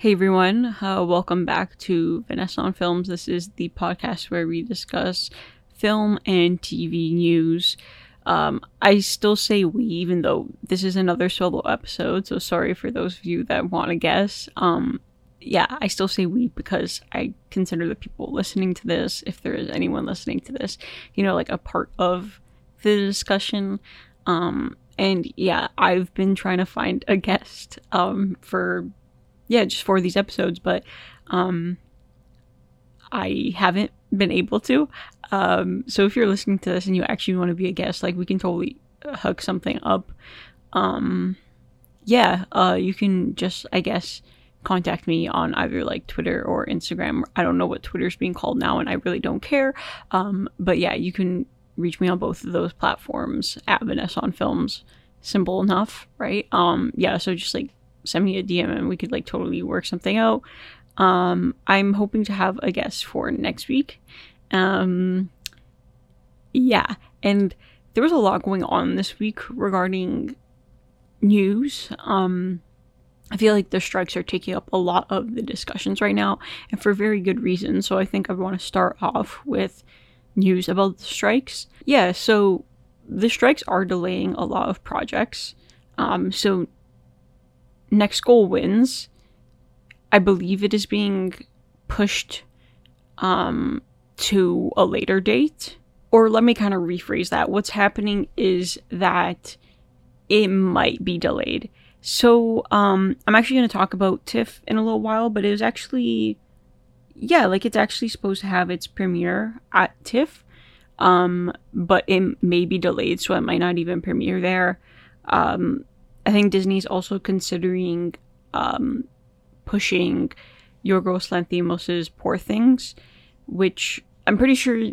Hey everyone, uh, welcome back to Vanessa on Films. This is the podcast where we discuss film and TV news. Um, I still say we, even though this is another solo episode, so sorry for those of you that want to guess. Um, yeah, I still say we because I consider the people listening to this, if there is anyone listening to this, you know, like a part of the discussion. Um, and yeah, I've been trying to find a guest um, for yeah, just for these episodes, but um, I haven't been able to. Um, so if you're listening to this and you actually want to be a guest, like we can totally hook something up. Um, yeah, uh, you can just, I guess, contact me on either like Twitter or Instagram. I don't know what Twitter's being called now, and I really don't care. Um, but yeah, you can reach me on both of those platforms at Vanessa on Films. Simple enough, right? Um, yeah, so just like send me a DM and we could like totally work something out. Um, I'm hoping to have a guest for next week. Um, yeah, and there was a lot going on this week regarding news. Um, I feel like the strikes are taking up a lot of the discussions right now, and for very good reason. So I think I want to start off with news about the strikes. Yeah, so the strikes are delaying a lot of projects. Um, so Next Goal Wins, I believe it is being pushed um, to a later date. Or let me kind of rephrase that. What's happening is that it might be delayed. So um, I'm actually going to talk about TIFF in a little while, but it was actually, yeah, like it's actually supposed to have its premiere at TIFF, um, but it may be delayed, so it might not even premiere there. Um, I think Disney's also considering um, pushing Yorgos Lanthimos' Poor Things, which I'm pretty sure,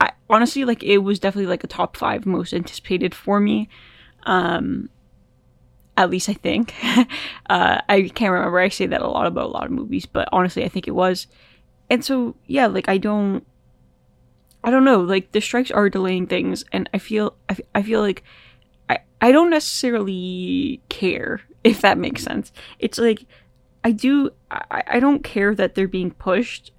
I, honestly, like it was definitely like a top five most anticipated for me. Um, at least I think. uh, I can't remember. I say that a lot about a lot of movies, but honestly, I think it was. And so, yeah, like I don't, I don't know. Like the strikes are delaying things, and I feel, I, I feel like I don't necessarily care if that makes sense. It's like I do I, I don't care that they're being pushed,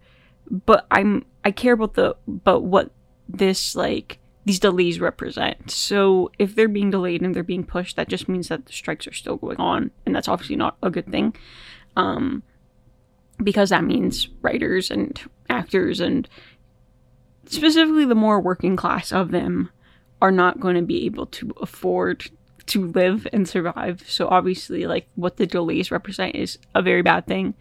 but I'm I care about the about what this like these delays represent. So if they're being delayed and they're being pushed, that just means that the strikes are still going on, and that's obviously not a good thing. Um, because that means writers and actors and specifically the more working class of them are not going to be able to afford to live and survive. So obviously, like what the delays represent is a very bad thing.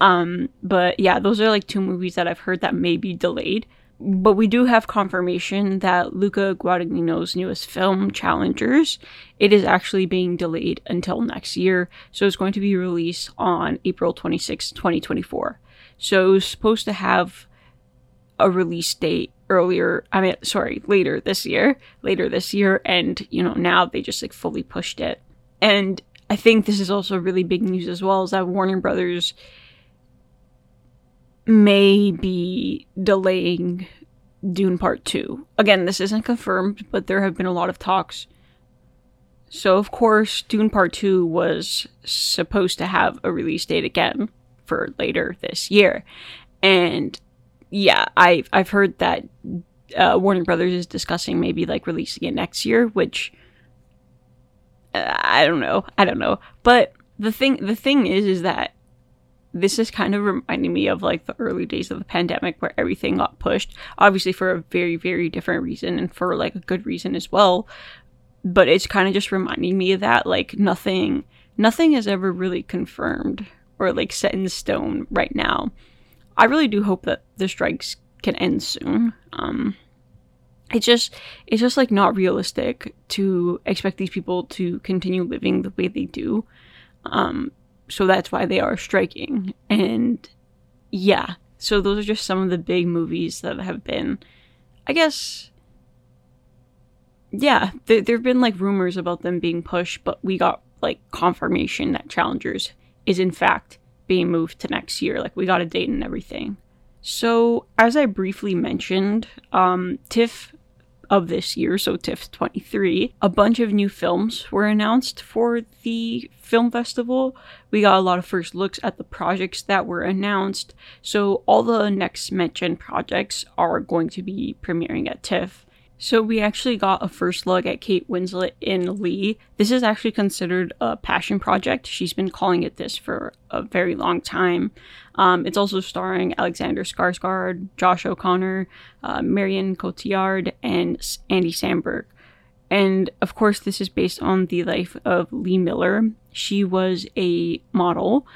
Um, but yeah, those are like two movies that I've heard that may be delayed. But we do have confirmation that Luca Guadagnino's newest film, Challengers, it is actually being delayed until next year. So it's going to be released on April 26, 2024. So it was supposed to have a release date earlier i mean sorry later this year later this year and you know now they just like fully pushed it. And i think this is also really big news as well is that warner brothers may be delaying dune part 2 again this isn't confirmed but there have been a lot of talks. So of course dune part 2 was supposed to have a release date again for later this year. And yeah, I've I've heard that uh, Warner Brothers is discussing maybe like releasing it next year, which uh, I don't know, I don't know. But the thing the thing is, is that this is kind of reminding me of like the early days of the pandemic where everything got pushed, obviously for a very very different reason and for like a good reason as well. But it's kind of just reminding me of that like nothing nothing is ever really confirmed or like set in stone right now I really do hope that the strikes can end soon. Um, it's just it's just like not realistic to expect these people to continue living the way they do. Um, so that's why they are striking. And yeah, so those are just some of the big movies that have been, I guess. Yeah, there have been like rumors about them being pushed, but we got like confirmation that Challengers is in fact being moved to next year. Like we got a date and everything. So as I briefly mentioned, um, TIFF of this year, so TIFF 23, a bunch of new films were announced for the film festival. We got a lot of first looks at the projects that were announced. So all the next mentioned projects are going to be premiering at TIFF. So we actually got a first look at Kate Winslet in Lee. This is actually considered a passion project. She's been calling it this for a very long time. Um, it's also starring Alexander Skarsgård, Josh O'Connor, uh, Marion Cotillard, and Andy Samberg. And of course, this is based on the life of Lee Miller. She was a model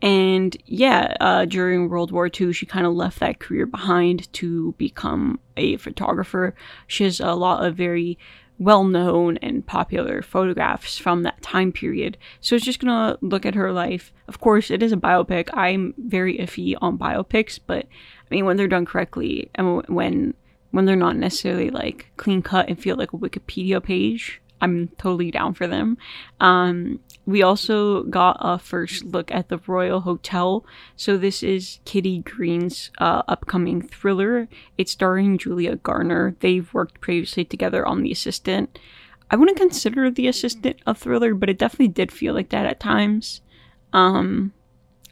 and yeah, uh, during World War II, she kind of left that career behind to become a photographer. She has a lot of very well known and popular photographs from that time period. So it's just gonna look at her life. Of course, it is a biopic. I'm very iffy on biopics, but I mean, when they're done correctly and when when they're not necessarily like clean cut and feel like a Wikipedia page, I'm totally down for them. Um, we also got a first look at the Royal Hotel. So this is Kitty Green's uh, upcoming thriller. It's starring Julia Garner. They've worked previously together on The Assistant. I wouldn't consider The Assistant a thriller, but it definitely did feel like that at times. Um,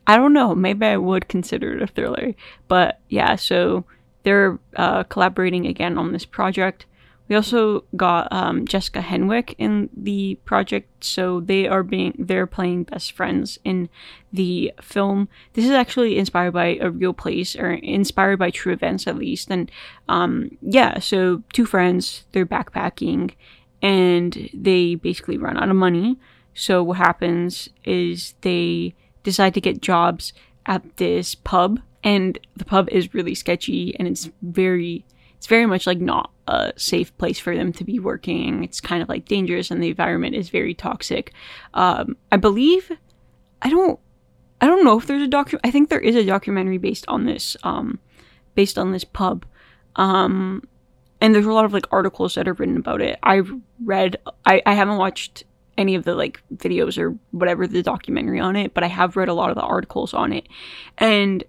I don't know. Maybe I would consider it a thriller, but yeah. So they're uh, collaborating again on this project. We also got um, Jessica Henwick in the project, so they are being they're playing best friends in the film. This is actually inspired by a real place, or inspired by true events at least. And um, yeah, so two friends they're backpacking, and they basically run out of money. So what happens is they decide to get jobs at this pub, and the pub is really sketchy, and it's very it's very much like not a safe place for them to be working. It's kind of like dangerous, and the environment is very toxic. Um, I believe, I don't, I don't know if there's a docu. I think there is a documentary based on this, um, based on this pub. Um, and there's a lot of like articles that are written about it. I've read. I I haven't watched any of the like videos or whatever the documentary on it, but I have read a lot of the articles on it, and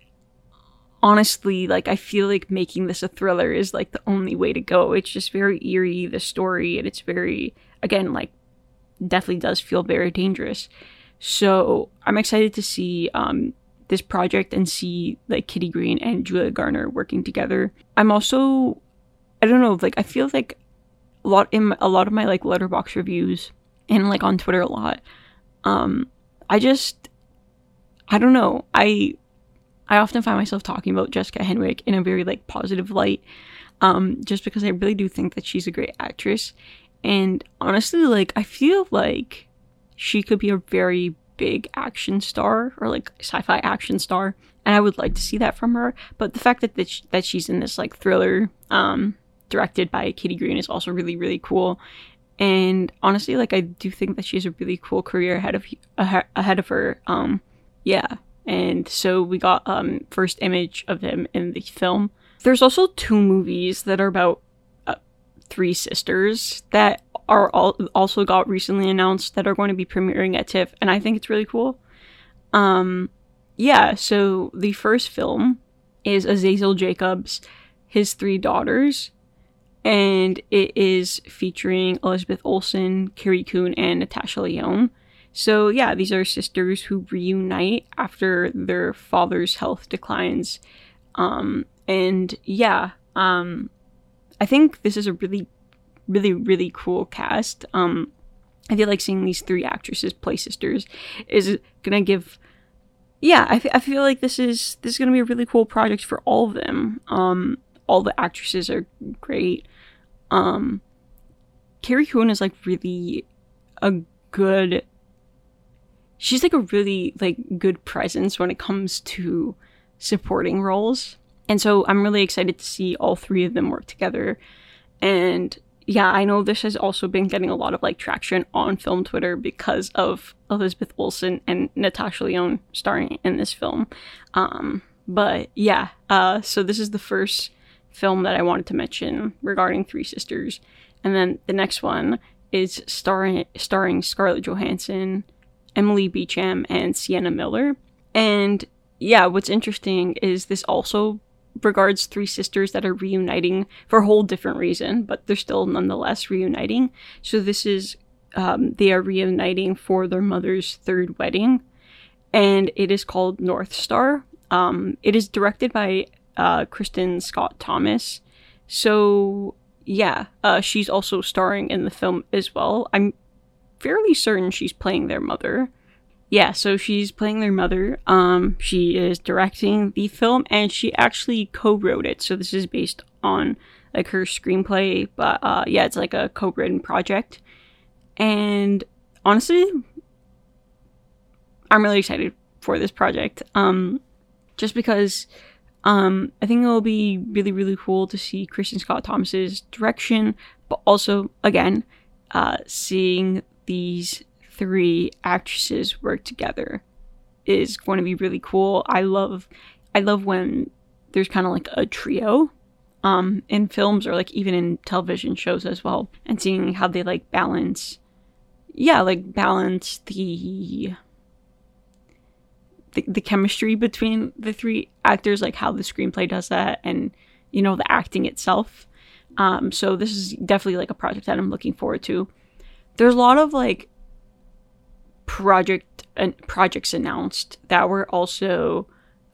honestly, like I feel like making this a thriller is like the only way to go. It's just very eerie, the story, and it's very again like definitely does feel very dangerous. So I'm excited to see um, this project and see like Kitty Green and Julia Garner working together. I'm also I don't know like I feel like a lot in a lot of my like Letterboxd reviews and like on Twitter a lot. Um, I just I don't know I I often find myself talking about Jessica Henwick in a very like positive light, um, just because I really do think that she's a great actress, and honestly, like I feel like she could be a very big action star or like sci-fi action star, and I would like to see that from her. But the fact that that, that she's in this like thriller, um, directed by Kitty Green is also really really cool. And honestly, like I do think that she has a really cool career ahead of ahead of her. Um, yeah, and so we got um first image of him in the film. There's also two movies that are about uh, three sisters that are all also got recently announced that are going to be premiering at TIFF, and I think it's really cool. Um, yeah. So the first film is Azazel Jacobs, his three daughters, and it is featuring Elizabeth Olsen, Carrie Coon, and Natasha Lyonne. So, yeah, these are sisters who reunite after their father's health declines. Um, and yeah, um, I think this is a really, really, really cool cast. Um, I feel like seeing these three actresses play sisters is gonna give. Yeah, I, f- I feel like this is this is gonna be a really cool project for all of them. Um, all the actresses are great. Um, Carrie Coon is like really a good she's like a really like good presence when it comes to supporting roles. And so I'm really excited to see all three of them work together. And yeah, I know this has also been getting a lot of like traction on film Twitter because of Elizabeth Olsen and Natasha Lyonne starring in this film. Um, but yeah, uh, so this is the first film that I wanted to mention regarding Three Sisters. And then the next one is starring starring Scarlett Johansson, Emily Beecham and Sienna Miller. And yeah, what's interesting is this also regards three sisters that are reuniting for a whole different reason, but they're still nonetheless reuniting. So this is um, they are reuniting for their mother's third wedding, and it is called North Star. Um, it is directed by uh, Kristin Scott Thomas. So yeah, uh, she's also starring in the film as well. I'm fairly certain she's playing their mother. Yeah, so she's playing their mother. Um, she is directing the film, and she actually co-wrote it. So this is based on like her screenplay, but uh, yeah, it's like a co-written project. And honestly, I'm really excited for this project. Um, just because um, I think it will be really, really cool to see Kristin Scott Thomas's direction, but also, again, uh, seeing these three actresses work together is going to be really cool. I love, I love when there's kind of like a trio, um, in films or like even in television shows as well, and seeing how they like balance, yeah, like balance the the, the chemistry between the three actors, like how the screenplay does that, and you know the acting itself. Um, so this is definitely like a project that I'm looking forward to. There's a lot of like project and uh, projects announced that were also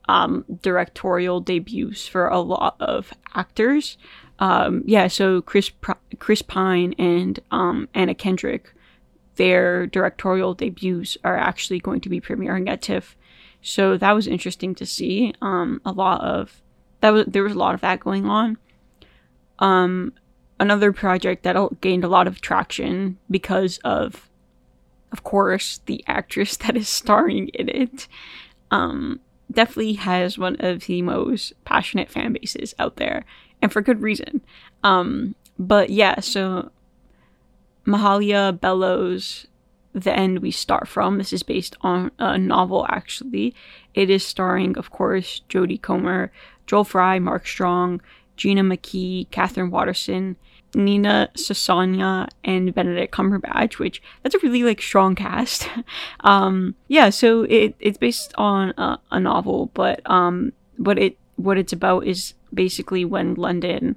um, directorial debuts for a lot of actors. Um, yeah, so Chris Chris Pine and um, Anna Kendrick, their directorial debuts are actually going to be premiering at TIFF so that was interesting to see. Um, a lot of that was there was a lot of that going on. Um, another project that gained a lot of traction because of, of course, the actress that is starring in it. Um, definitely has one of the most passionate fan bases out there, and for good reason. Um, but yeah, so Mahalia Belo's the End We Start From. This is based on a novel, actually. It is starring, of course, Jodie Comer, Joel Fry, Mark Strong, Gina McKee, Katherine Waterston, Nina Sosanya, and Benedict Cumberbatch, which that's a really like strong cast. um, yeah, so it it's based on a, a novel, but um, what it what it's about is basically when London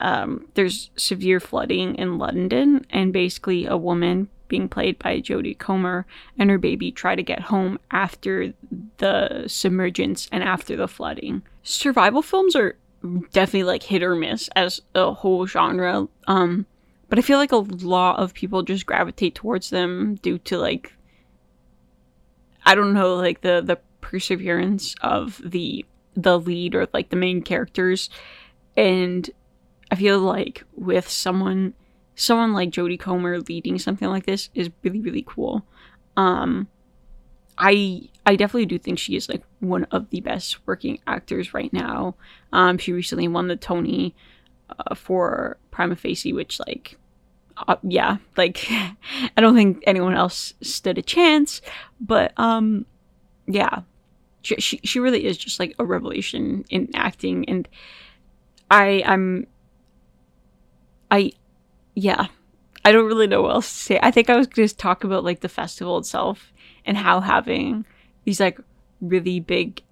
um, there's severe flooding in London, and basically a woman being played by Jodie Comer, and her baby try to get home after the submergence and after the flooding. Survival films are definitely like hit or miss as a whole genre. Um, but I feel like a lot of people just gravitate towards them due to like I don't know, like the the perseverance of the the lead or like the main characters. And I feel like with someone someone like Jodie Comer leading something like this is really really cool. Um, I I definitely do think she is like one of the best working actors right now. Um, she recently won the Tony uh, for Prima Facie, which like uh, yeah, like I don't think anyone else stood a chance, but um, yeah, she, she she really is just like a revelation in acting, and I I'm I yeah, I don't really know what else to say. I think I was to talk about like the festival itself and how having these like really big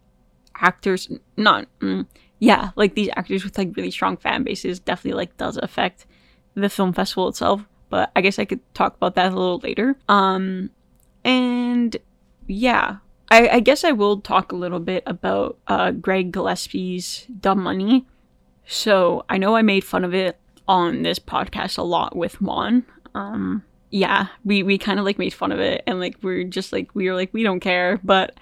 actors, not, mm, yeah, like these actors with like really strong fan bases definitely like does affect the film festival itself. But I guess I could talk about that a little later. Um, and yeah, I, I guess I will talk a little bit about uh, Greg Gillespie's Dumb Money. So I know I made fun of it on this podcast a lot with Juan. Um, yeah, we, we kind of like made fun of it and like we're just like we were like we don't care, but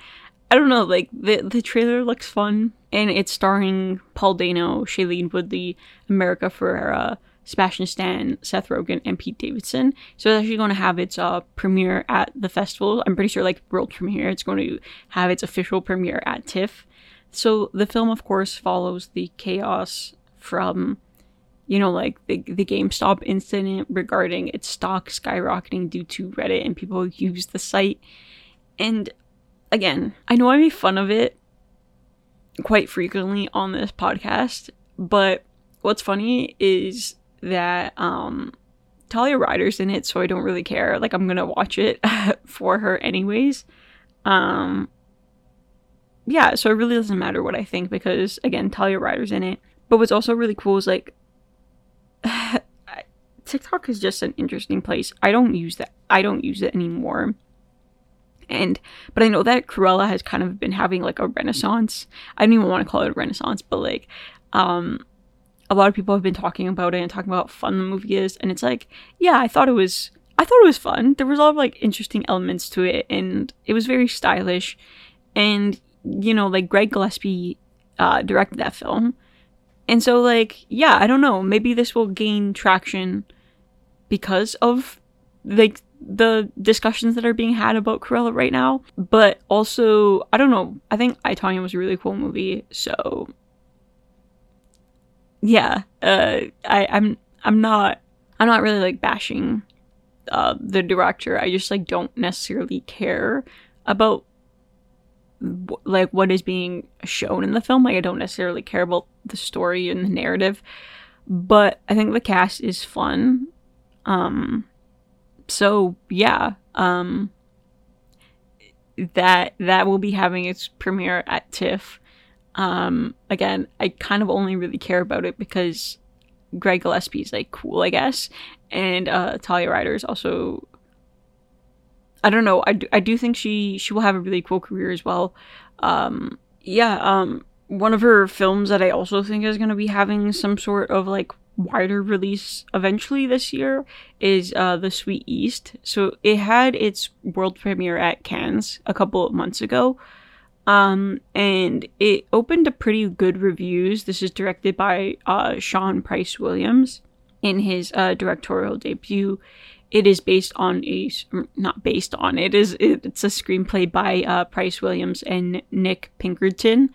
I don't know, like the the trailer looks fun and it's starring Paul Dano, Shailene Woodley, America Ferrera, Sebastian Stan, Seth Rogen, and Pete Davidson. So it's actually going to have its uh, premiere at the festival. I'm pretty sure like world premiere. It's going to have its official premiere at TIFF. So the film, of course, follows the chaos from you know, like the, the GameStop incident regarding its stock skyrocketing due to Reddit and people who use the site. And again, I know I make fun of it quite frequently on this podcast, but what's funny is that um Talia Ryder's in it, so I don't really care. Like I'm gonna watch it for her anyways. Um yeah, so it really doesn't matter what I think because again, Talia Ryder's in it. But what's also really cool is like TikTok is just an interesting place. I don't use that. I don't use it anymore. And but I know that Cruella has kind of been having like a renaissance. I don't even want to call it a renaissance, but like um a lot of people have been talking about it and talking about how fun the movie is and it's like, yeah, I thought it was I thought it was fun. There was a lot of like interesting elements to it and it was very stylish. And you know, like Greg Gillespie uh directed that film. And so like, yeah, I don't know, maybe this will gain traction because of like the discussions that are being had about Cruella right now. But also, I don't know. I think I, was a really cool movie. So yeah, uh, I, I'm I'm not I'm not really like bashing uh, the director. I just like don't necessarily care about like what is being shown in the film. Like I don't necessarily care about the story and the narrative, but I think the cast is fun. Um, so yeah, um, that that will be having its premiere at TIFF. Um, again, I kind of only really care about it because Greg Gillespie is like cool, I guess, and uh, Talia Ryder is also. I don't know. I do, I do think she she will have a really cool career as well. Um, yeah. Um, one of her films that I also think is going to be having some sort of like wider release eventually this year is uh, The Sweet East. So it had its world premiere at Cannes a couple of months ago. Um, and it opened to pretty good reviews. This is directed by uh, Sean Price Williams in his uh, directorial debut. It is based on a not based on it is it's a screenplay by uh, Price Williams and Nick Pinkerton.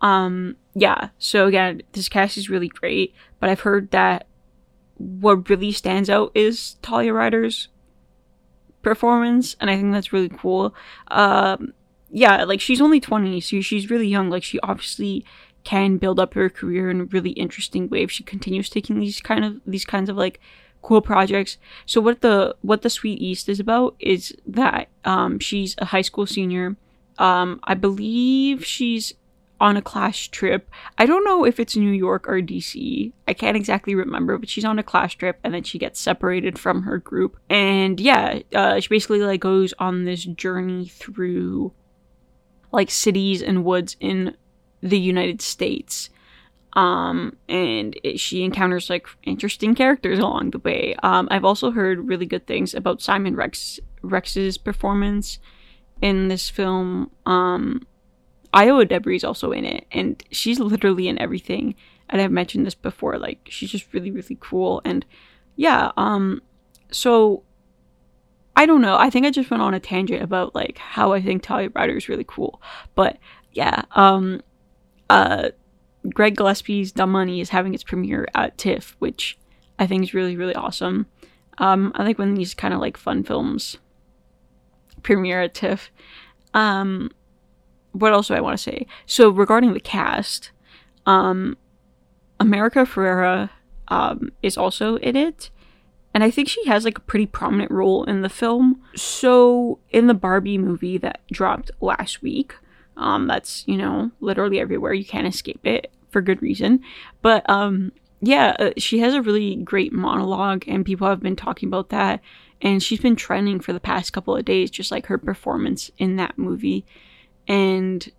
Um, yeah, so again, this cast is really great, but I've heard that what really stands out is Talia Ryder's performance, and I think that's really cool. Um, yeah, like she's only 20, so she's really young. Like she obviously can build up her career in a really interesting way if she continues taking these kind of these kinds of like cool projects. So what the what the Sweet East is about is that um, she's a high school senior. Um, I believe she's on a class trip. I don't know if it's New York or DC. I can't exactly remember, but she's on a class trip and then she gets separated from her group. And yeah, uh, she basically like goes on this journey through like cities and woods in the United States. Um, and it, she encounters like interesting characters along the way. Um, I've also heard really good things about Simon Rex Rex's performance in this film. Um, Ayo Edebiri is also in it, and she's literally in everything. And I've mentioned this before, like she's just really, really cool. And yeah, um, so I don't know. I think I just went on a tangent about like how I think Talia Ryder is really cool. But yeah, um, uh, Greg Gillespie's Dumb Money is having its premiere at TIFF, which I think is really, really awesome. Um, I like when these kind of like fun films premiere at TIFF. Um, what else do I want to say? So regarding the cast, um, America Ferrera um, is also in it, and I think she has like a pretty prominent role in the film. So in the Barbie movie that dropped last week, um, that's you know literally everywhere. You can't escape it for good reason, but um, yeah, uh, she has a really great monologue, and people have been talking about that. And she's been trending for the past couple of days, just like her performance in that movie and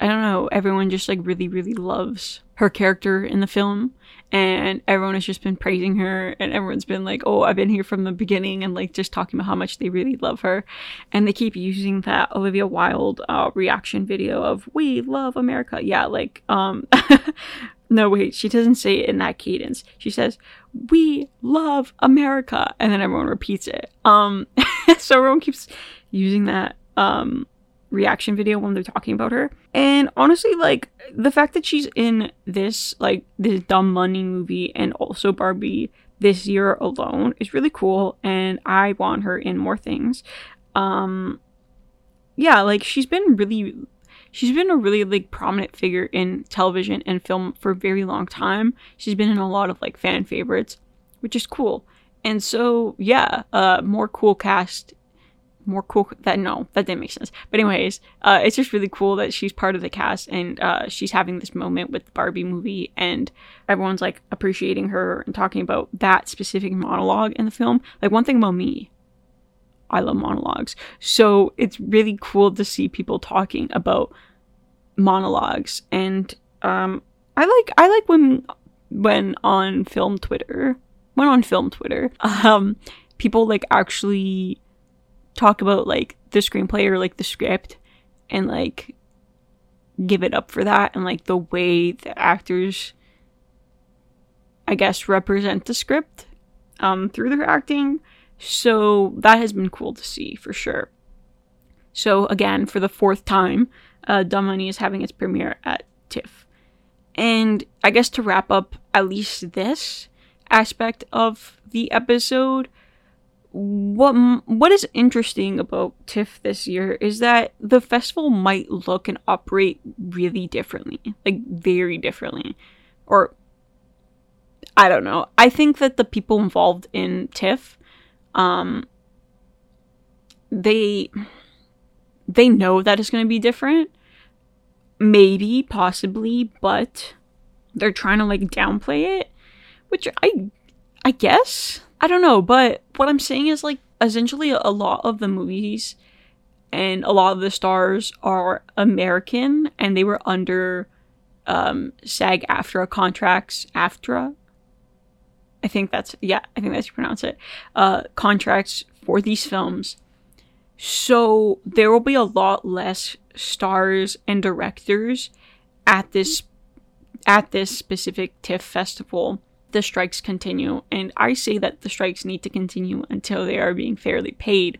I don't know, everyone just like really, really loves her character in the film. And everyone has just been praising her, and everyone's been like, Oh, I've been here from the beginning, and like just talking about how much they really love her. And they keep using that Olivia Wilde uh, reaction video of We love America. Yeah, like, um, no, wait, she doesn't say it in that cadence. She says, We love America. And then everyone repeats it. Um, so everyone keeps using that. Um, reaction video when they're talking about her. And honestly, like the fact that she's in this like this dumb money movie and also Barbie this year alone is really cool and I want her in more things. Um yeah, like she's been really she's been a really like prominent figure in television and film for a very long time. She's been in a lot of like fan favorites, which is cool. And so yeah, uh more cool cast more cool that no that didn't make sense. But anyways uh, it's just really cool that she's part of the cast and uh, she's having this moment with the barbie movie and everyone's like appreciating her and talking about that specific monologue in the film. Like one thing about me i love monologues. So it's really cool to see people talking about monologues and um i like i like when when on film twitter when on film twitter um people like actually talk about like the screenplay or like the script and like give it up for that and like the way the actors I guess represent the script um through their acting. So that has been cool to see for sure. So again, for the fourth time, uh Dumb Money is having its premiere at TIFF. And I guess to wrap up at least this aspect of the episode, what what is interesting about TIFF this year is that the festival might look and operate really differently, like very differently, or I don't know. I think that the people involved in TIFF, um, they they know that it's going to be different, maybe, possibly, but they're trying to like downplay it, which I I guess I don't know, but what I'm saying is like essentially a lot of the movies and a lot of the stars are American and they were under um, SAG AFTRA contracts. AFTRA? I think that's, yeah, I think that's how you pronounce it. Uh, contracts for these films. So there will be a lot less stars and directors at this at this specific TIFF festival the strikes continue. And I say that the strikes need to continue until they are being fairly paid,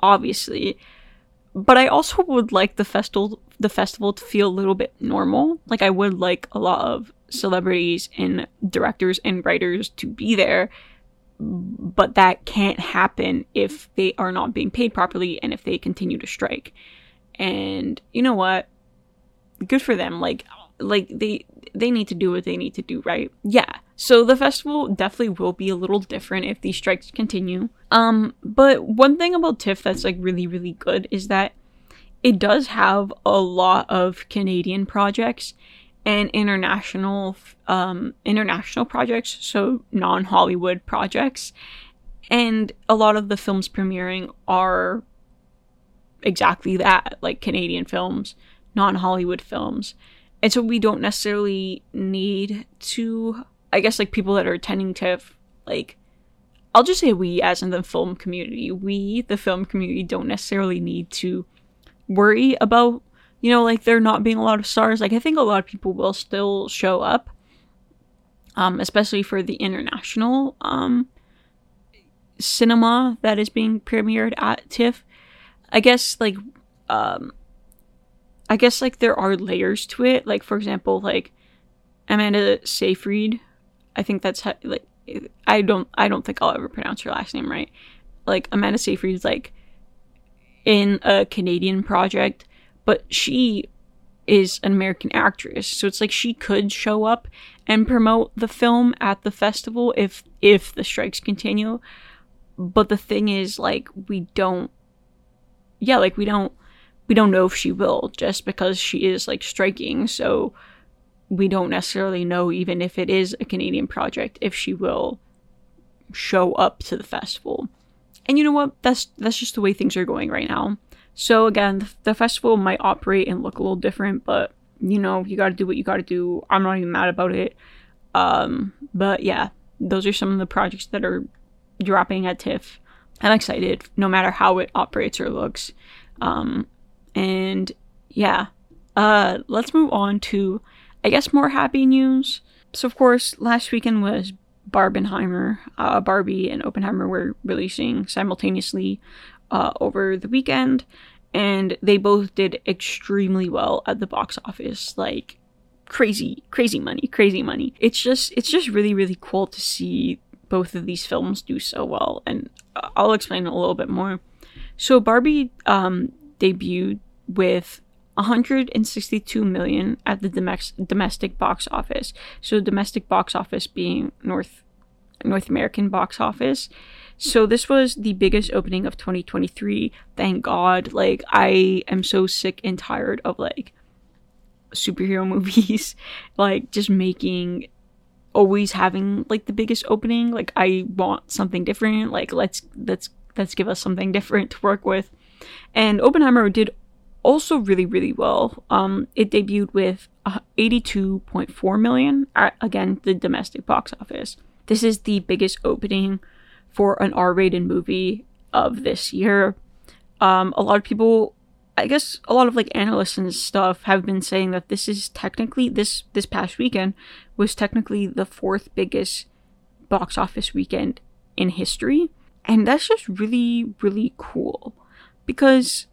obviously. But I also would like the festival the festival to feel a little bit normal. Like I would like a lot of celebrities and directors and writers to be there. But that can't happen if they are not being paid properly and if they continue to strike. And you know what? Good for them. Like like they they need to do what they need to do, right? Yeah. So the festival definitely will be a little different if these strikes continue. Um, but one thing about TIFF that's like really, really good is that it does have a lot of Canadian projects and international um, international projects, so non-Hollywood projects. And a lot of the films premiering are exactly that, like Canadian films, non-Hollywood films. And so we don't necessarily need to, I guess, like people that are attending TIFF, like, I'll just say we, as in the film community, we, the film community, don't necessarily need to worry about, you know, like there not being a lot of stars. Like, I think a lot of people will still show up, um, especially for the international um, cinema that is being premiered at TIFF. I guess, like, um, I guess like there are layers to it. Like for example, like Amanda Seyfried, I think that's how, like I don't I don't think I'll ever pronounce her last name right. Like Amanda Seyfried's like in a Canadian project, but she is an American actress, so it's like she could show up and promote the film at the festival if if the strikes continue. But the thing is like we don't yeah, like we don't we don't know if she will just because she is like striking. So we don't necessarily know, even if it is a Canadian project, if she will show up to the festival. And you know what? That's that's just the way things are going right now. So again, the, festival might operate and look a little different, but you know, you got to do what you got to do. I'm not even mad about it. Um, but yeah, those are some of the projects that are dropping at TIFF. I'm excited, no matter how it operates or looks. Um, and yeah, uh, let's move on to, I guess, more happy news. So, of course, last weekend was Barbenheimer. Uh, Barbie and Oppenheimer were releasing simultaneously uh, over the weekend, and they both did extremely well at the box office. Like, crazy, crazy money, crazy money. It's just, it's just really, really cool to see both of these films do so well, and I'll explain a little bit more. So, Barbie um, debuted with 162 million at the domestic box office. So domestic box office being North North American box office. So this was the biggest opening of 2023. Thank God. Like I am so sick and tired of like superhero movies like just making always having like the biggest opening. Like I want something different. Like let's let's let's give us something different to work with. And Oppenheimer did also really really well. Um, it debuted with 82.4 million at again the domestic box office. This is the biggest opening for an R-rated movie of this year. Um, a lot of people I guess a lot of like analysts and stuff have been saying that this is technically this this past weekend was technically the fourth biggest box office weekend in history. And that's just really, really cool. Because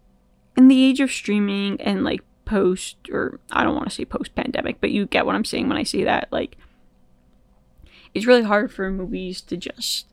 in the age of streaming and like post, or I don't want to say post pandemic, but you get what I'm saying when I say that. Like, it's really hard for movies to just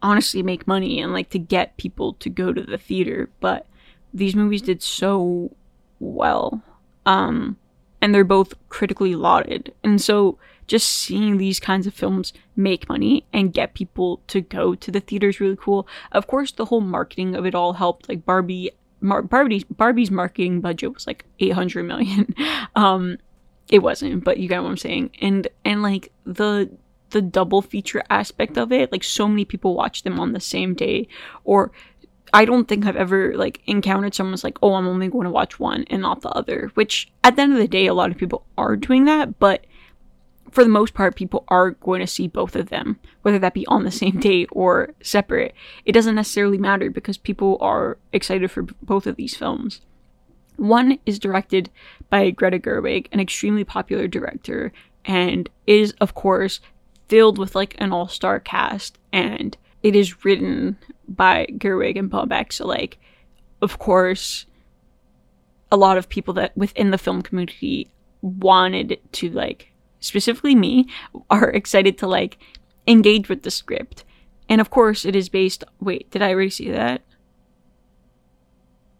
honestly make money and like to get people to go to the theater. But these movies did so well. Um, and they're both critically lauded. And so just seeing these kinds of films make money and get people to go to the theater is really cool. Of course, the whole marketing of it all helped. Like Barbie, Mar- Barbie's Barbie's marketing budget was like 800 million. um, it wasn't, but you get what I'm saying. And and like the the double feature aspect of it, like so many people watch them on the same day, or I don't think I've ever like encountered someone's like, oh, I'm only going to watch one and not the other. Which at the end of the day, a lot of people are doing that, but for the most part, people are going to see both of them, whether that be on the same day or separate. It doesn't necessarily matter because people are excited for both of these films. One is directed by Greta Gerwig, an extremely popular director, and is, of course, filled with like an all star cast, and it is written by Gerwig and Baumbach. So, like, of course, a lot of people that within the film community wanted to like specifically me, are excited to like engage with the script. And of course, it is based. Wait, did I already see that?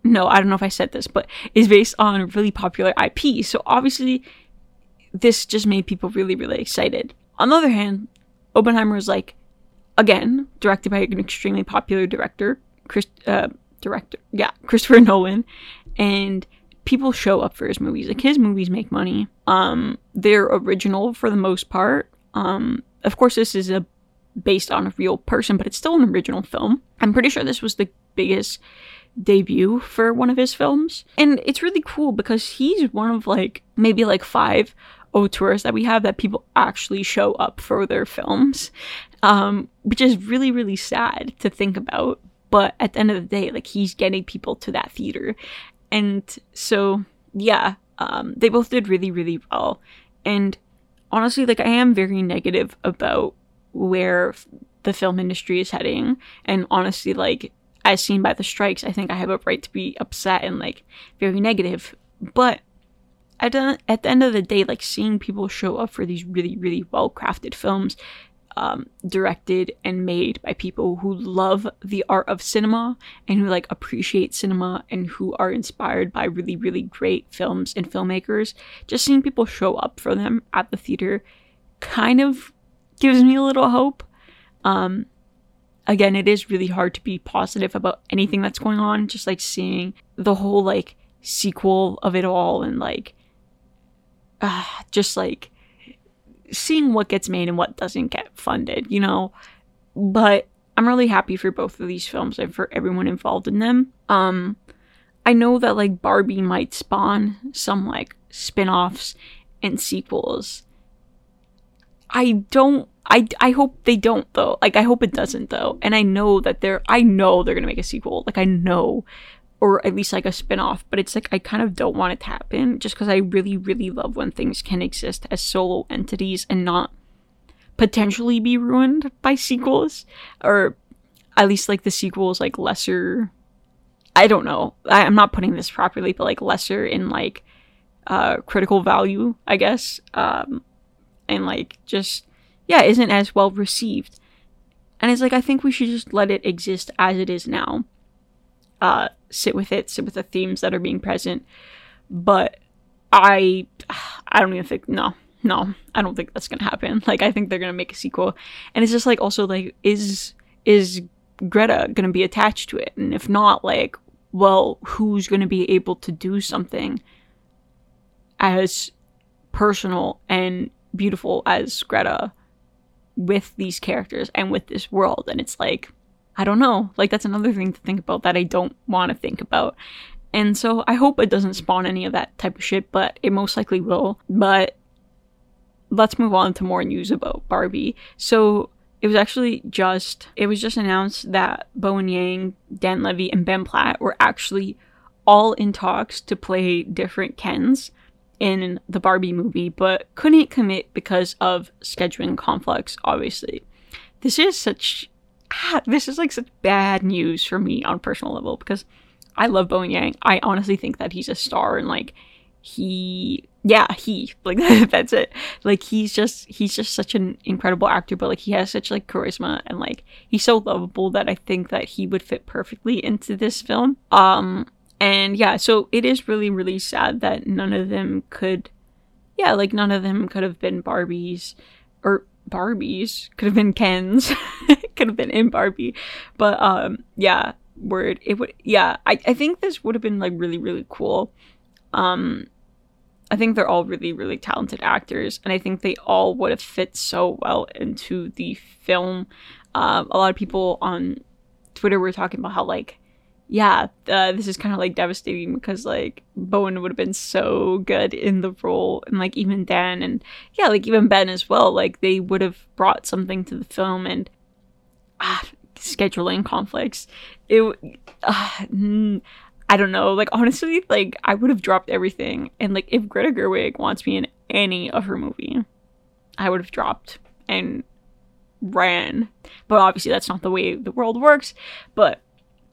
No, I don't know if I said this, but is based on really popular IP. So obviously, this just made people really, really excited. On the other hand, Oppenheimer is like, again, directed by an extremely popular director, Chris, uh, director, yeah, Christopher Nolan, and people show up for his movies. Like his movies make money. Um, they're original for the most part. Um, of course, this is a based on a real person, but it's still an original film. I'm pretty sure this was the biggest debut for one of his films, and it's really cool because he's one of like maybe like five auteurs that we have that people actually show up for their films, um, which is really really sad to think about. But at the end of the day, like he's getting people to that theater, and so, yeah, um, they both did really, really well. And honestly, like, I am very negative about where the film industry is heading. And honestly, like, as seen by the strikes, I think I have a right to be upset and, like, very negative. But at the, at the end of the day, like, seeing people show up for these really, really well crafted films um, directed and made by people who love the art of cinema and who like appreciate cinema and who are inspired by really really great films and filmmakers. Just seeing people show up for them at the theater kind of gives me a little hope. Um, again it is really hard to be positive about anything that's going on just like seeing the whole like sequel of it all and like uh, just like seeing what gets made and what doesn't get funded, you know. But I'm really happy for both of these films and for everyone involved in them. Um I know that like Barbie might spawn some like spin-offs and sequels. I don't I, I hope they don't though. Like I hope it doesn't though. And I know that they're I know they're to make a sequel. Like I know or at least like a spin-off but it's like i kind of don't want it to happen just because i really really love when things can exist as solo entities and not potentially be ruined by sequels or at least like the sequels like lesser i don't know. I, i'm not putting this properly but like lesser in like uh critical value i guess um and like just yeah isn't as well received. And it's like i think we should just let it exist as it is now. Uh, sit with it, sit with the themes that are being present. But I, I don't even think no, no, I don't think that's gonna happen. Like I think they're gonna make a sequel, and it's just like also like is is Greta going to be attached to it? And if not, like, well, who's going to be able to do something as personal and beautiful as Greta with these characters and with this world? And it's like, I don't know. Like, that's another thing to think about that I don't want to think about. And so I hope it doesn't spawn any of that type of shit, but it most likely will. But let's move on to more news about Barbie. So it was actually just it was just announced that Bowen Yang, Dan Levy, and Ben Platt were actually all in talks to play different Kens in the Barbie movie, but couldn't commit because of scheduling conflicts, obviously. This is such ah, this is like such bad news for me on personal level because I love Bowen Yang. I honestly think that he's a star and like he yeah he like that's it like he's just he's just such an incredible actor but like he has such like charisma and like he's so lovable that i think that he would fit perfectly into this film um and yeah so it is really really sad that none of them could yeah like none of them could have been barbies or barbies. Could have been kens. Could have been in barbie. But um yeah word it would yeah i, I think this would have been like really really cool. Um I think they're all really, really talented actors, and I think they all would have fit so well into the film. Um, a lot of people on Twitter were talking about how, like, yeah, uh, this is kind of like devastating because, like, Bowen would have been so good in the role, and, like, even Dan, and yeah, like, even Ben as well. Like, they would have brought something to the film, and ah, scheduling conflicts. It, uh, I don't know. Like honestly, like I would have dropped everything. And like if Greta Gerwig wants me in any of her movie, I would have dropped and ran. But obviously that's not the way the world works. But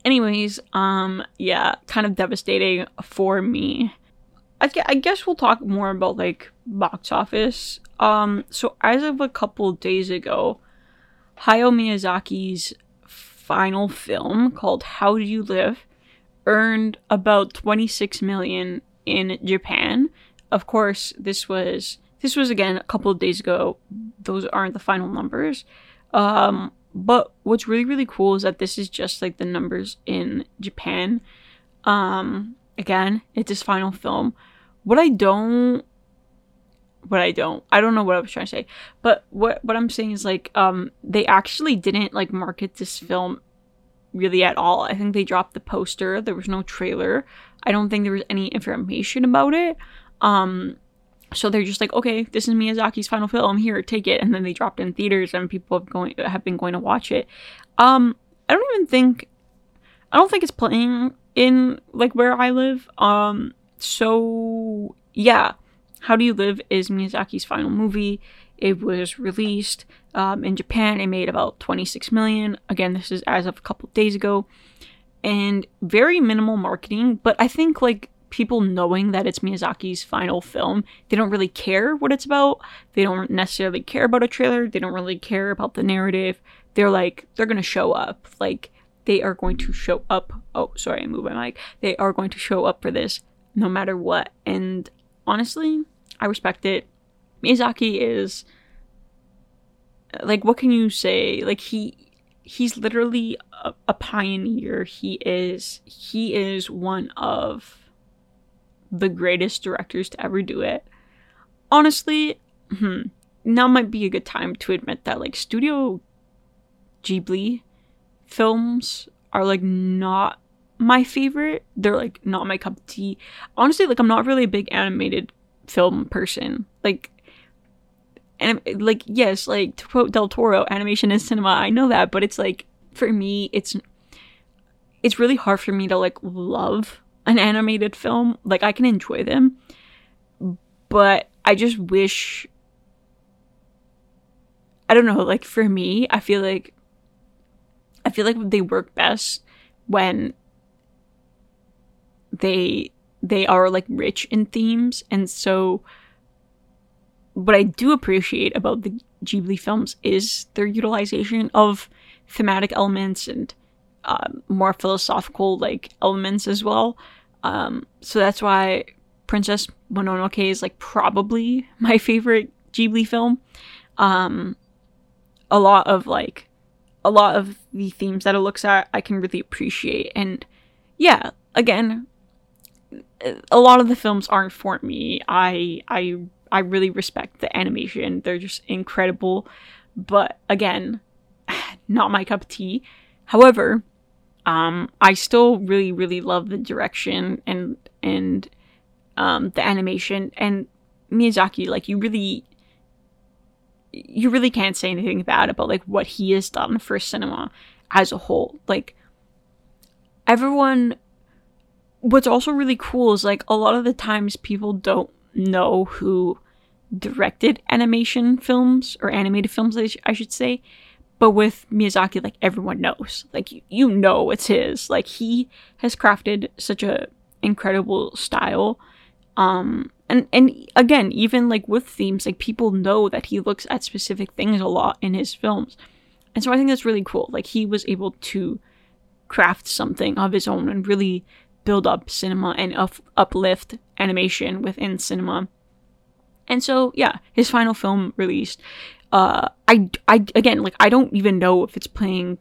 anyways, um yeah, kind of devastating for me. I, I guess we'll talk more about like box office. Um so as of a couple days ago, Hayao Miyazaki's final film called How Do You Live earned about 26 million in Japan. Of course, this was this was again a couple of days ago. Those aren't the final numbers. Um, but what's really really cool is that this is just like the numbers in Japan. Um, again, it's his final film. What I don't what I don't. I don't know what I was trying to say. But what what I'm saying is like um they actually didn't like market this film really at all. I think they dropped the poster. There was no trailer. I don't think there was any information about it. Um, so they're just like, okay, this is Miyazaki's final film. Here, take it. And then they dropped in theaters, and people have going have been going to watch it. Um, I don't even think, I don't think it's playing in like where I live. Um, so yeah, How Do You Live is Miyazaki's final movie. It was released um, in Japan. It made about 26 million. Again, this is as of a couple days ago, and very minimal marketing. But I think like people knowing that it's Miyazaki's final film, they don't really care what it's about. They don't necessarily care about a trailer. They don't really care about the narrative. They're like they're gonna show up. Like they are going to show up. Oh, sorry, I moved my mic. They are going to show up for this no matter what. And honestly, I respect it. Miyazaki is like what can you say? Like he he's literally a, a pioneer. He is he is one of the greatest directors to ever do it. Honestly, hmm, now might be a good time to admit that like Studio Ghibli films are like not my favorite. They're like not my cup of tea. Honestly, like I'm not really a big animated film person. Like and like yes, like to quote Del Toro, animation is cinema. I know that, but it's like for me, it's it's really hard for me to like love an animated film. Like I can enjoy them, but I just wish I don't know, like for me, I feel like I feel like they work best when they they are like rich in themes and so what I do appreciate about the Ghibli films is their utilization of thematic elements and uh, more philosophical like elements as well. Um, so that's why Princess Mononoke is like probably my favorite Ghibli film. Um, a lot of like a lot of the themes that it looks at, I can really appreciate. And yeah, again, a lot of the films aren't for me. I I I really respect the animation. They're just incredible. But again, not my cup of tea. However, um, I still really, really love the direction and and um, the animation and Miyazaki. Like you really, you really can't say anything about like what he has done for cinema as a whole. Like everyone, what's also really cool is like a lot of the times people don't know who directed animation films or animated films, I should say. But with Miyazaki, like everyone knows, like you, you know it's his. Like he has crafted such a incredible style. Um, and and again, even like with themes, like people know that he looks at specific things a lot in his films, and so I think that's really cool. Like he was able to craft something of his own and really build up cinema and up- uplift animation within cinema. And so, yeah, his final film released uh, I, I again like I don't even know if it's playing.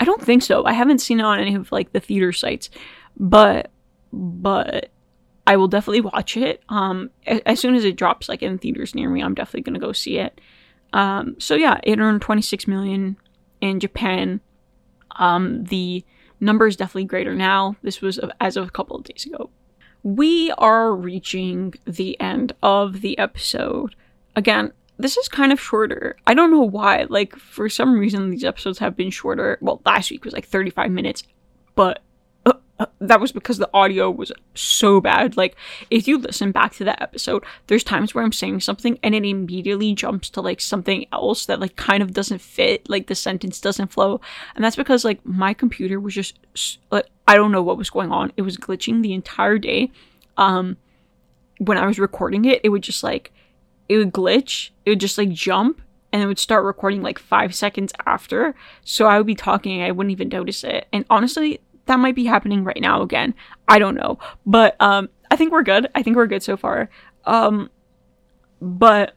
I don't think so. I haven't seen it on any of like the theater sites, but but I will definitely watch it. Um, as soon as it drops like in theaters near me, I'm definitely gonna go see it. Um, so yeah, it earned 26 million in Japan. Um, the number is definitely greater now. This was as of a couple of days ago. We are reaching the end of the episode. Again, this is kind of shorter. I don't know why. Like, for some reason, these episodes have been shorter. Well, last week was like 35 minutes, but uh, uh, that was because the audio was so bad. Like, if you listen back to that episode, there's times where I'm saying something and it immediately jumps to like something else that like kind of doesn't fit. Like, the sentence doesn't flow. And that's because like my computer was just, like, I don't know what was going on. It was glitching the entire day. Um, when I was recording it, it would just like, it would glitch, it would just like jump, and it would start recording like five seconds after. So I would be talking, I wouldn't even notice it. And honestly, that might be happening right now again. I don't know. But um I think we're good. I think we're good so far. Um but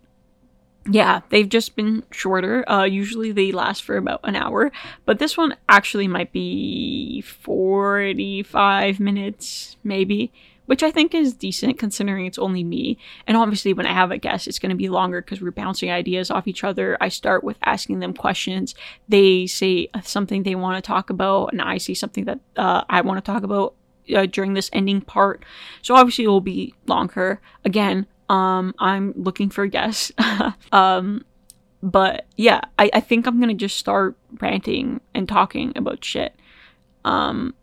yeah, they've just been shorter. Uh usually they last for about an hour, but this one actually might be 45 minutes maybe which I think is decent considering it's only me. And obviously, when I have a guest, it's going to be longer because we're bouncing ideas off each other. I start with asking them questions. They say something they want to talk about, and I say something that uh, I want to talk about uh, during this ending part. So obviously, it will be longer. Again, um, I'm looking for guests. um, but yeah, I, I think I'm gonna just start ranting and talking about shit. Um,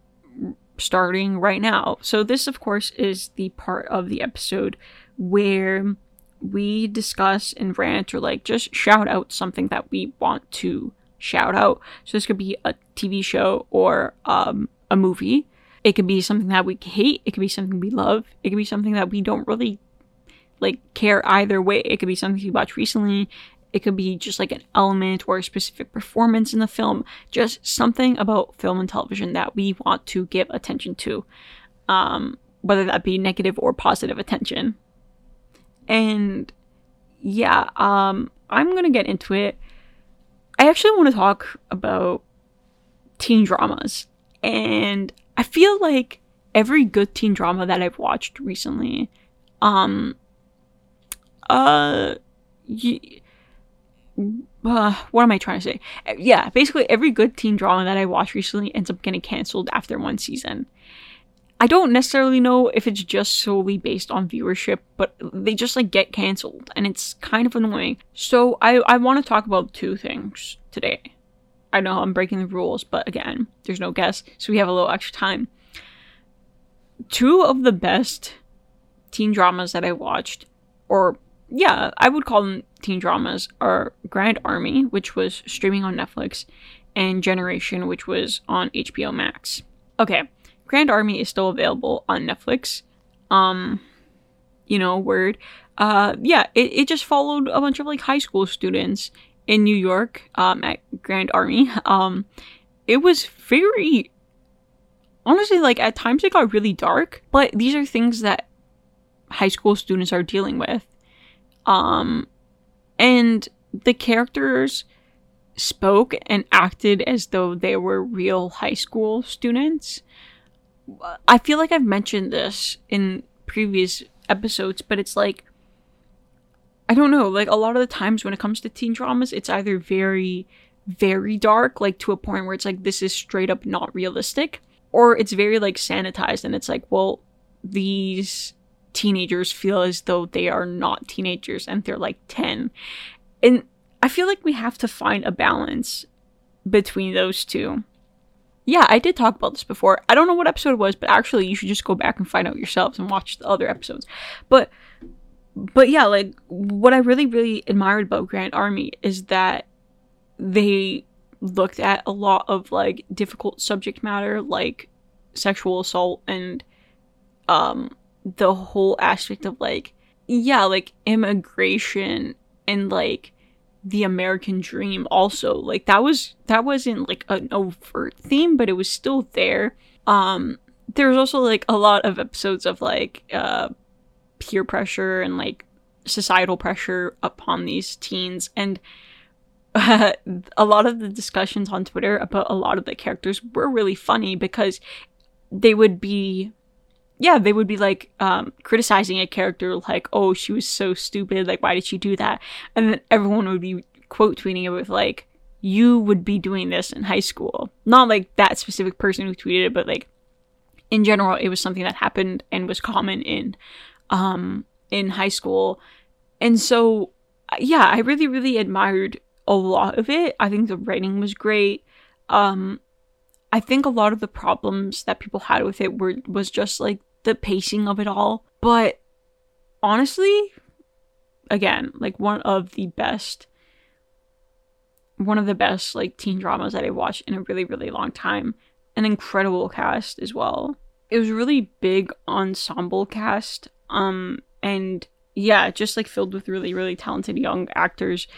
starting right now. So, this, of course, is the part of the episode where we discuss and rant or like just shout out something that we want to shout out. So, this could be a TV show or um, a movie. It could be something that we hate. It could be something we love. It could be something that we don't really like care either way. It could be something we watched recently. It could be just like an element or a specific performance in the film, just something about film and television that we want to give attention to, um, whether that be negative or positive attention. And yeah, um, I'm gonna get into it. I actually want to talk about teen dramas, and I feel like every good teen drama that I've watched recently, um, uh, y- uh, what am I trying to say? Yeah, basically every good teen drama that I watched recently ends up getting canceled after one season. I don't necessarily know if it's just solely based on viewership, but they just like get canceled and it's kind of annoying. So I, I want to talk about two things today. I know I'm breaking the rules, but again, there's no guest, so we have a little extra time. Two of the best teen dramas that I watched, or yeah, I would call them teen dramas are Grand Army, which was streaming on Netflix, and Generation, which was on HBO Max. Okay, Grand Army is still available on Netflix. Um, you know, word. Uh, yeah, it, it just followed a bunch of like high school students in New York, um, at Grand Army. Um, it was very, honestly, like at times it got really dark, but these are things that high school students are dealing with um, and the characters spoke and acted as though they were real high school students. I feel like I've mentioned this in previous episodes, but it's like I don't know, like a lot of the times when it comes to teen dramas, it's either very very dark, like to a point where it's like this is straight up not realistic, or it's very like sanitized and it's like, well, these teenagers feel as though they are not teenagers and they're like 10. And I feel like we have to find a balance between those two. Yeah, I did talk about this before. I don't know what episode it was, but actually you should just go back and find out yourselves and watch the other episodes. But but yeah, like what I really really admired about Grand Army is that they looked at a lot of like difficult subject matter like sexual assault and um the whole aspect of like yeah, like immigration and like the American dream also. Like that was that wasn't like an overt theme, but it was still there. Um there's also like a lot of episodes of like uh peer pressure and like societal pressure upon these teens and uh, a lot of the discussions on Twitter about a lot of the characters were really funny because they would be yeah, they would be like um, criticizing a character, like, "Oh, she was so stupid. Like, why did she do that?" And then everyone would be quote tweeting it with like, "You would be doing this in high school." Not like that specific person who tweeted it, but like in general, it was something that happened and was common in um, in high school. And so, yeah, I really, really admired a lot of it. I think the writing was great. Um, I think a lot of the problems that people had with it were was just like the pacing of it all. But honestly, again, like one of the best one of the best like teen dramas that I watched in a really really long time. An incredible cast as well. It was really big ensemble cast um and yeah, just like filled with really really talented young actors.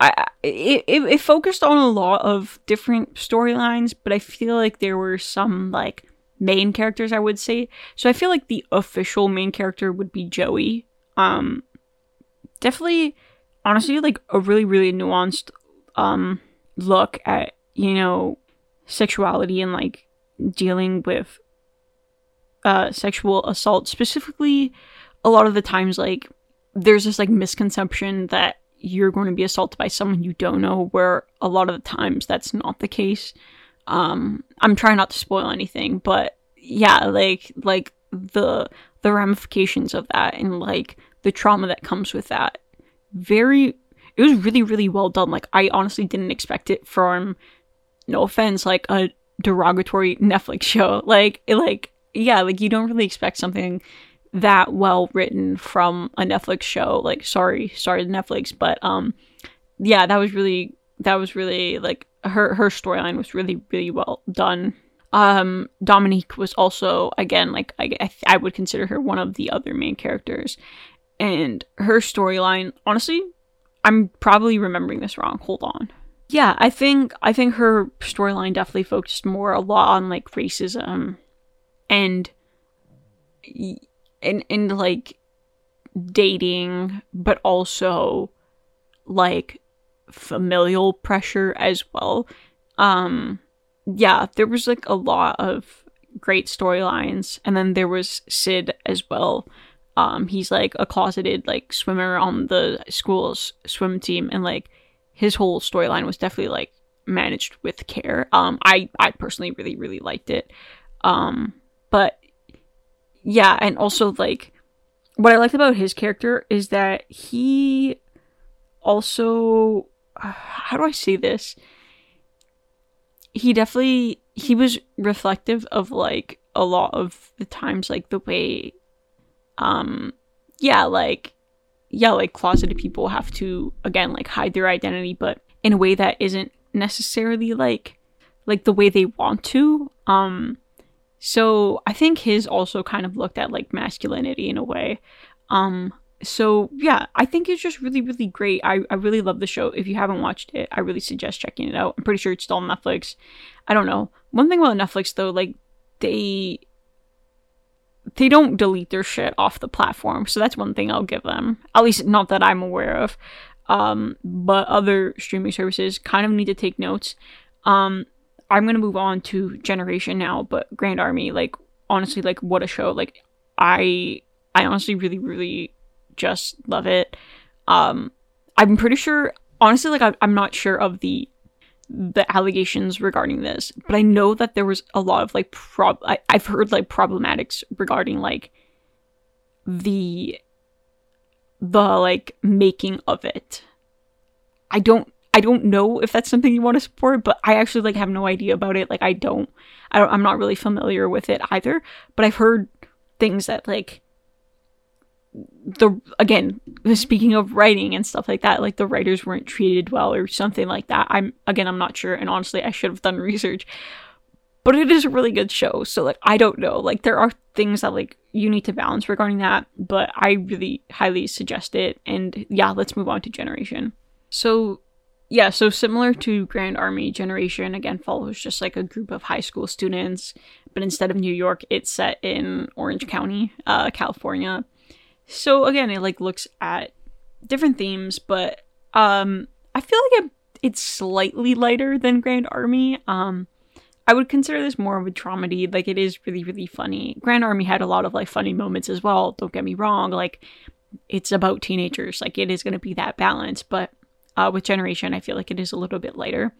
I it, it, focused on a lot of different storylines, but I feel like there were some like main characters I would say. So I feel like the official main character would be Joey. Um definitely honestly like a really really nuanced um look at, you know, sexuality and like dealing with uh sexual assault specifically a lot of the times like there's this like misconception that you're going to be assaulted by someone you don't know where a lot of the times that's not the case um i'm trying not to spoil anything but yeah like like the the ramifications of that and like the trauma that comes with that. Very it was really really well done. Like i honestly didn't expect it from no offense like a derogatory netflix show. Like like yeah like you don't really expect something that well written from a Netflix show. Like, sorry, sorry to Netflix, but um, yeah, that was really that was really like her her storyline was really really well done. Um, Dominique was also again like I I, I would consider her one of the other main characters, and her storyline honestly, I'm probably remembering this wrong. Hold on. Yeah, I think I think her storyline definitely focused more a lot on like racism and and in like dating but also like familial pressure as well. Um yeah there was like a lot of great storylines and then there was sid as well. Um he's like a closeted like swimmer on the school's swim team and like his whole storyline was definitely like managed with care. Um i i personally really really liked it. Um but yeah, and also like what I liked about his character is that he also uh, how do I say this? He definitely he was reflective of like a lot of the times like the way um yeah, like yeah, like closeted people have to again like hide their identity but in a way that isn't necessarily like like the way they want to. Um so I think his also kind of looked at like masculinity in a way. Um, so yeah, I think it's just really, really great. I, I really love the show. If you haven't watched it, I really suggest checking it out. I'm pretty sure it's still on Netflix. I don't know. One thing about Netflix though, like they they don't delete their shit off the platform. So that's one thing I'll give them. At least not that I'm aware of. Um, but other streaming services kind of need to take notes. Um, I'm gonna move on to Generation now, but Grand Army, like honestly, like what a show! Like I, I honestly really, really just love it. Um, I'm pretty sure, honestly, like I, I'm not sure of the the allegations regarding this, but I know that there was a lot of like prob. I, I've heard like problematics regarding like the the like making of it. I don't I don't know if that's something you want to support, but I actually like have no idea about it. Like I don't I don't I'm not really familiar with it either, but I've heard things that like the again speaking of writing and stuff like that like the writers weren't treated well or something like that. I'm again i'm not sure and honestly i should have done research. But it is a really good show so like i don't know. Like there are things that like you need to balance regarding that but i really highly suggest it. And yeah let's move on to generation. So yeah so similar to grand army generation again follows just like a group of high school students but instead of new york it's set in orange county uh, california so again it like looks at different themes but um i feel like it, it's slightly lighter than grand army um I would consider this more of a dramedy. Like it is really, really funny. Grand Army had a lot of like funny moments as well. Don't get me wrong. Like it's about teenagers. Like it is going to be that balance. But uh, with Generation, I feel like it is a little bit lighter.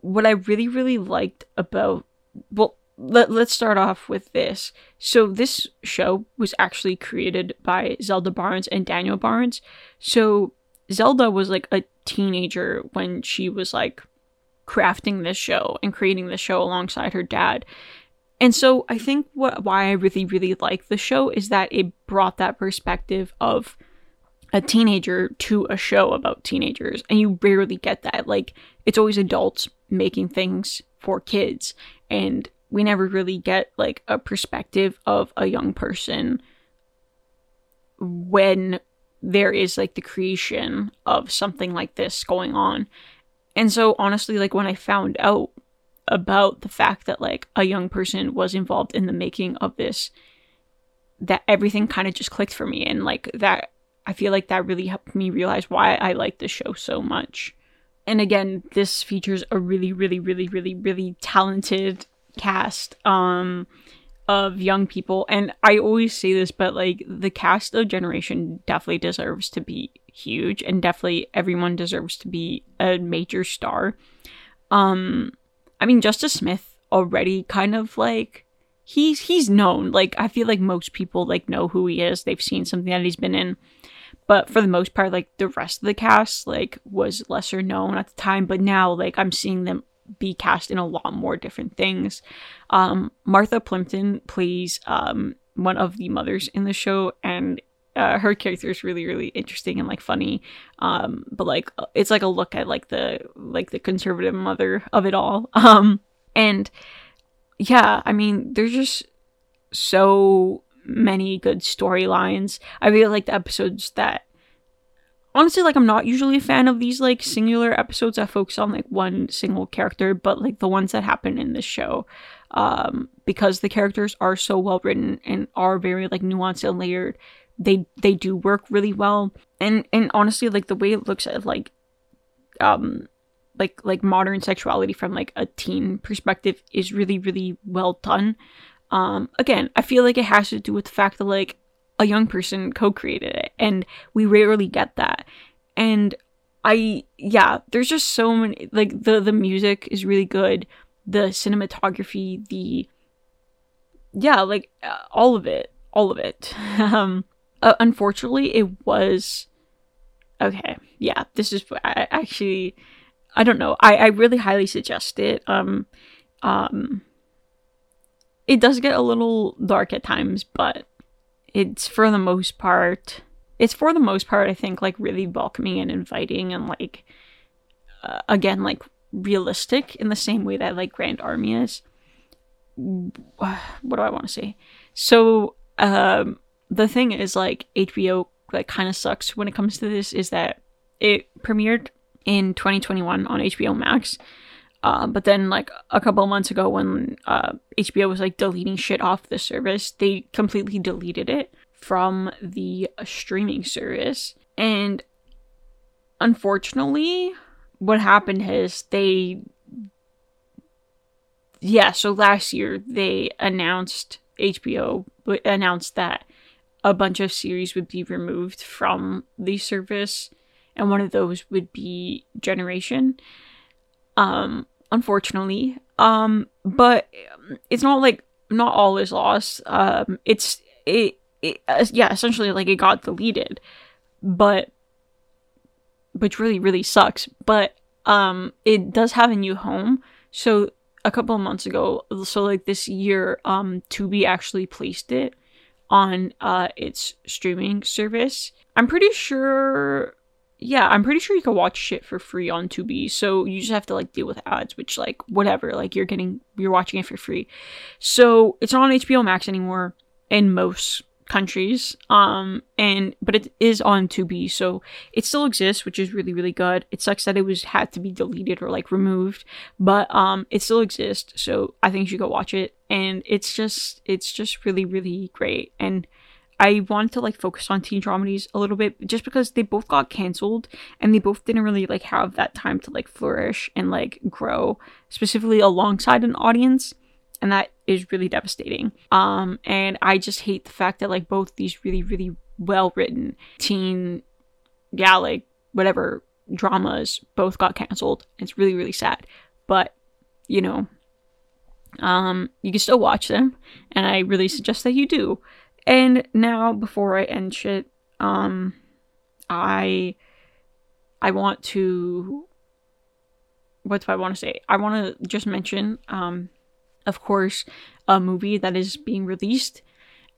What I really, really liked about well, let, let's start off with this. So this show was actually created by Zelda Barnz and Daniel Barnz. So Zelda was like a teenager when she was like crafting this show and creating this show alongside her dad. And so I think what why I really really like the show is that it brought that perspective of a teenager to a show about teenagers and you rarely get that. Like it's always adults making things for kids and we never really get like a perspective of a young person when there is like the creation of something like this going on and so honestly, like when I found out about the fact that like a young person was involved in the making of this, that everything kind of just clicked for me. And like that, I feel like that really helped me realize why I like the show so much. And again, this features a really, really, really, really, really talented cast. Um, of young people and i always say this but like the cast of generation definitely deserves to be huge and definitely everyone deserves to be a major star. Um i mean justice smith already kind of like he's he's known. Like i feel like most people like know who he is. They've seen something that he's been in. But for the most part like the rest of the cast like was lesser known at the time. But now like i'm seeing them be cast in a lot more different things. Um, Martha Plimpton plays um, one of the mothers in the show, and uh, her character is really, really interesting and like funny. Um, but like it's like a look at like the like the conservative mother of it all. Um, and yeah, I mean, there's just so many good storylines. I really like the episodes that honestly like i'm not usually a fan of these like singular episodes that focus on like one single character but like the ones that happen in this show um because the characters are so well written and are very like nuanced and layered they they do work really well. And and honestly like the way it looks at like um like like modern sexuality from like a teen perspective is really really well done. Um again i feel like it has to do with the fact that like a young person co-created it and we rarely get that. And i yeah there's just so many like the the music is really good. The cinematography the yeah like uh, all of it all of it. Um uh, unfortunately it was okay yeah this is I, actually i don't know. I i really highly suggest it. Um um it does get a little dark at times but it's for the most part it's for the most part i think like really welcoming and inviting and like uh, again like realistic in the same way that like grand army is. What do i want to say? So um the thing is like hbo like kind of sucks when it comes to this is that it premiered in 2021 on hbo max uh, but then, like a couple months ago, when uh, HBO was like deleting shit off the service, they completely deleted it from the streaming service. And unfortunately, what happened is they yeah, so last year they announced HBO announced that a bunch of series would be removed from the service and one of those would be Generation. Um unfortunately, um but it's not like not all is lost. Um it's it, it yeah, essentially like it got deleted. But which really really sucks, but um it does have a new home. So a couple of months ago, so like this year, um, Tubi actually placed it on uh its streaming service. I'm pretty sure yeah, I'm pretty sure you can watch shit for free on Tubi. So you just have to like deal with ads, which like whatever, like you're getting you're watching it for free. So it's not on HBO Max anymore in most countries. Um, and but it is on Tubi, so it still exists, which is really really good. It sucks that it was had to be deleted or like removed, but um, it still exists. So I think you should go watch it, and it's just it's just really really great. And I wanted to like focus on teen dramedies a little bit just because they both got canceled and they both didn't really like have that time to like flourish and like grow specifically alongside an audience and that is really devastating. Um, and I just hate the fact that like both these really, really well written teen, yeah, like whatever dramas both got canceled. It's really, really sad. But, you know, um, you can still watch them, and I really suggest that you do. And now, before I end shit, um, I I want to what do I want to say? I want to just mention um of course, a movie that is being released.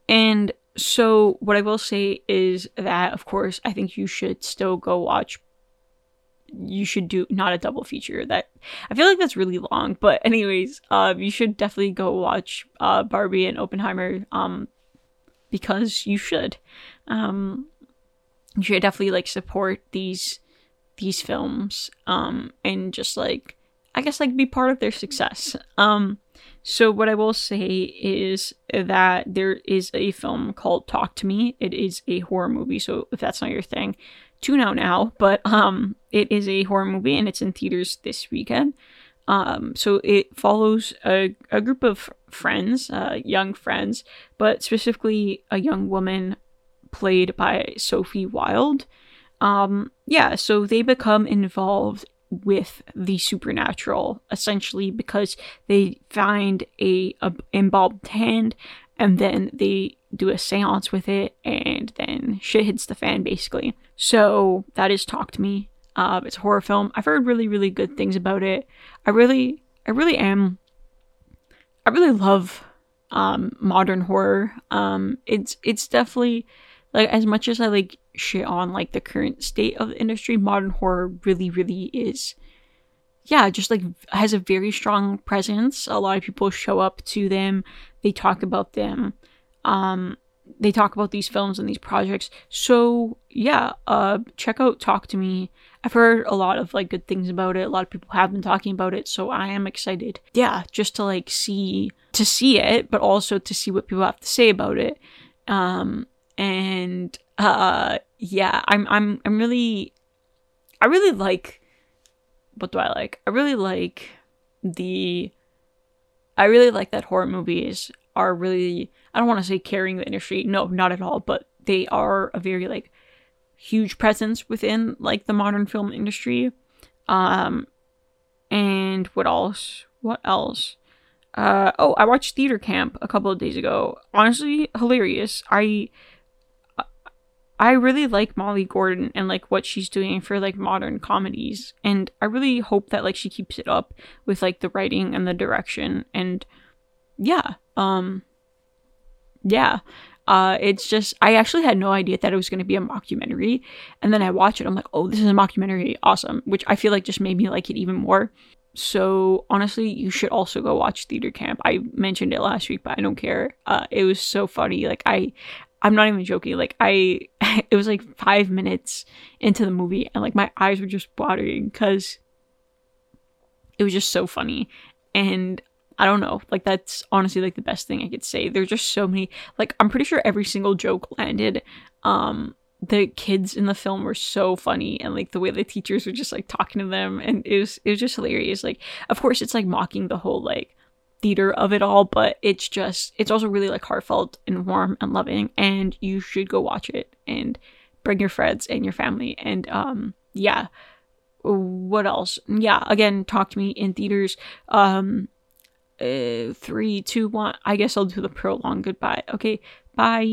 And so, what I will say is that, of course, I think you should still go watch. You should do not a double feature. That I feel like that's really long, but anyways, uh, you should definitely go watch uh, Barbie and Oppenheimer. Um, because you should. Um, you should definitely like support these these films. Um, and just like I guess like be part of their success. Um, so, what I will say is that there is a film called Talk to Me. It is a horror movie, so if that's not your thing, tune out now. But um, it is a horror movie and it's in theaters this weekend. Um, so it follows a, a group of friends, uh, young friends, but specifically a young woman played by Sophie Wilde. Um, yeah, so they become involved with the supernatural essentially because they find a, a embalmed hand and then they do a seance with it and then shit hits the fan basically. So that is talk to me. Uh, it's a horror film. I've heard really really good things about it. I really i really am i really love um, modern horror um, it's it's definitely like as much as i like shit on like the current state of the industry, modern horror really, really is yeah, just like has a very strong presence. A lot of people show up to them, they talk about them. Um they talk about these films and these projects. So, yeah, uh check out Talk to Me. I've heard a lot of like good things about it. A lot of people have been talking about it, so I am excited. Yeah, just to like see to see it, but also to see what people have to say about it. Um and uh yeah i'm i'm i'm really i really like what do i like i really like the i really like that horror movies are really i don't want to say carrying the industry no not at all but they are a very like huge presence within like the modern film industry. Um and what else? What else? Uh oh i watched theater camp a couple of days ago. Honestly hilarious. I I really like Molly Gordon and like what she's doing for like modern comedies. And I really hope that like she keeps it up with like the writing and the direction. And yeah um yeah uh it's just I actually had no idea that it was going to be a mockumentary. And then I watch it I'm like oh this is a mockumentary. Awesome. Which I feel like just made me like it even more. So honestly you should also go watch theater camp. I mentioned it last week but i don't care. Uh, it was so funny. Like i I'm not even joking. Like I, it was like five minutes into the movie, and like my eyes were just watering because it was just so funny. And I don't know, like that's honestly like the best thing I could say. There's just so many. Like I'm pretty sure every single joke landed. Um, the kids in the film were so funny and like the way the teachers were just like talking to them and it was it was just hilarious like of course it's like mocking the whole like theater of it all but it's just it's also really like heartfelt and warm and loving and you should go watch it and bring your friends and your family and um yeah what else yeah again talk to me in theaters um uh, three two one. I guess i'll do the prolonged goodbye. Okay bye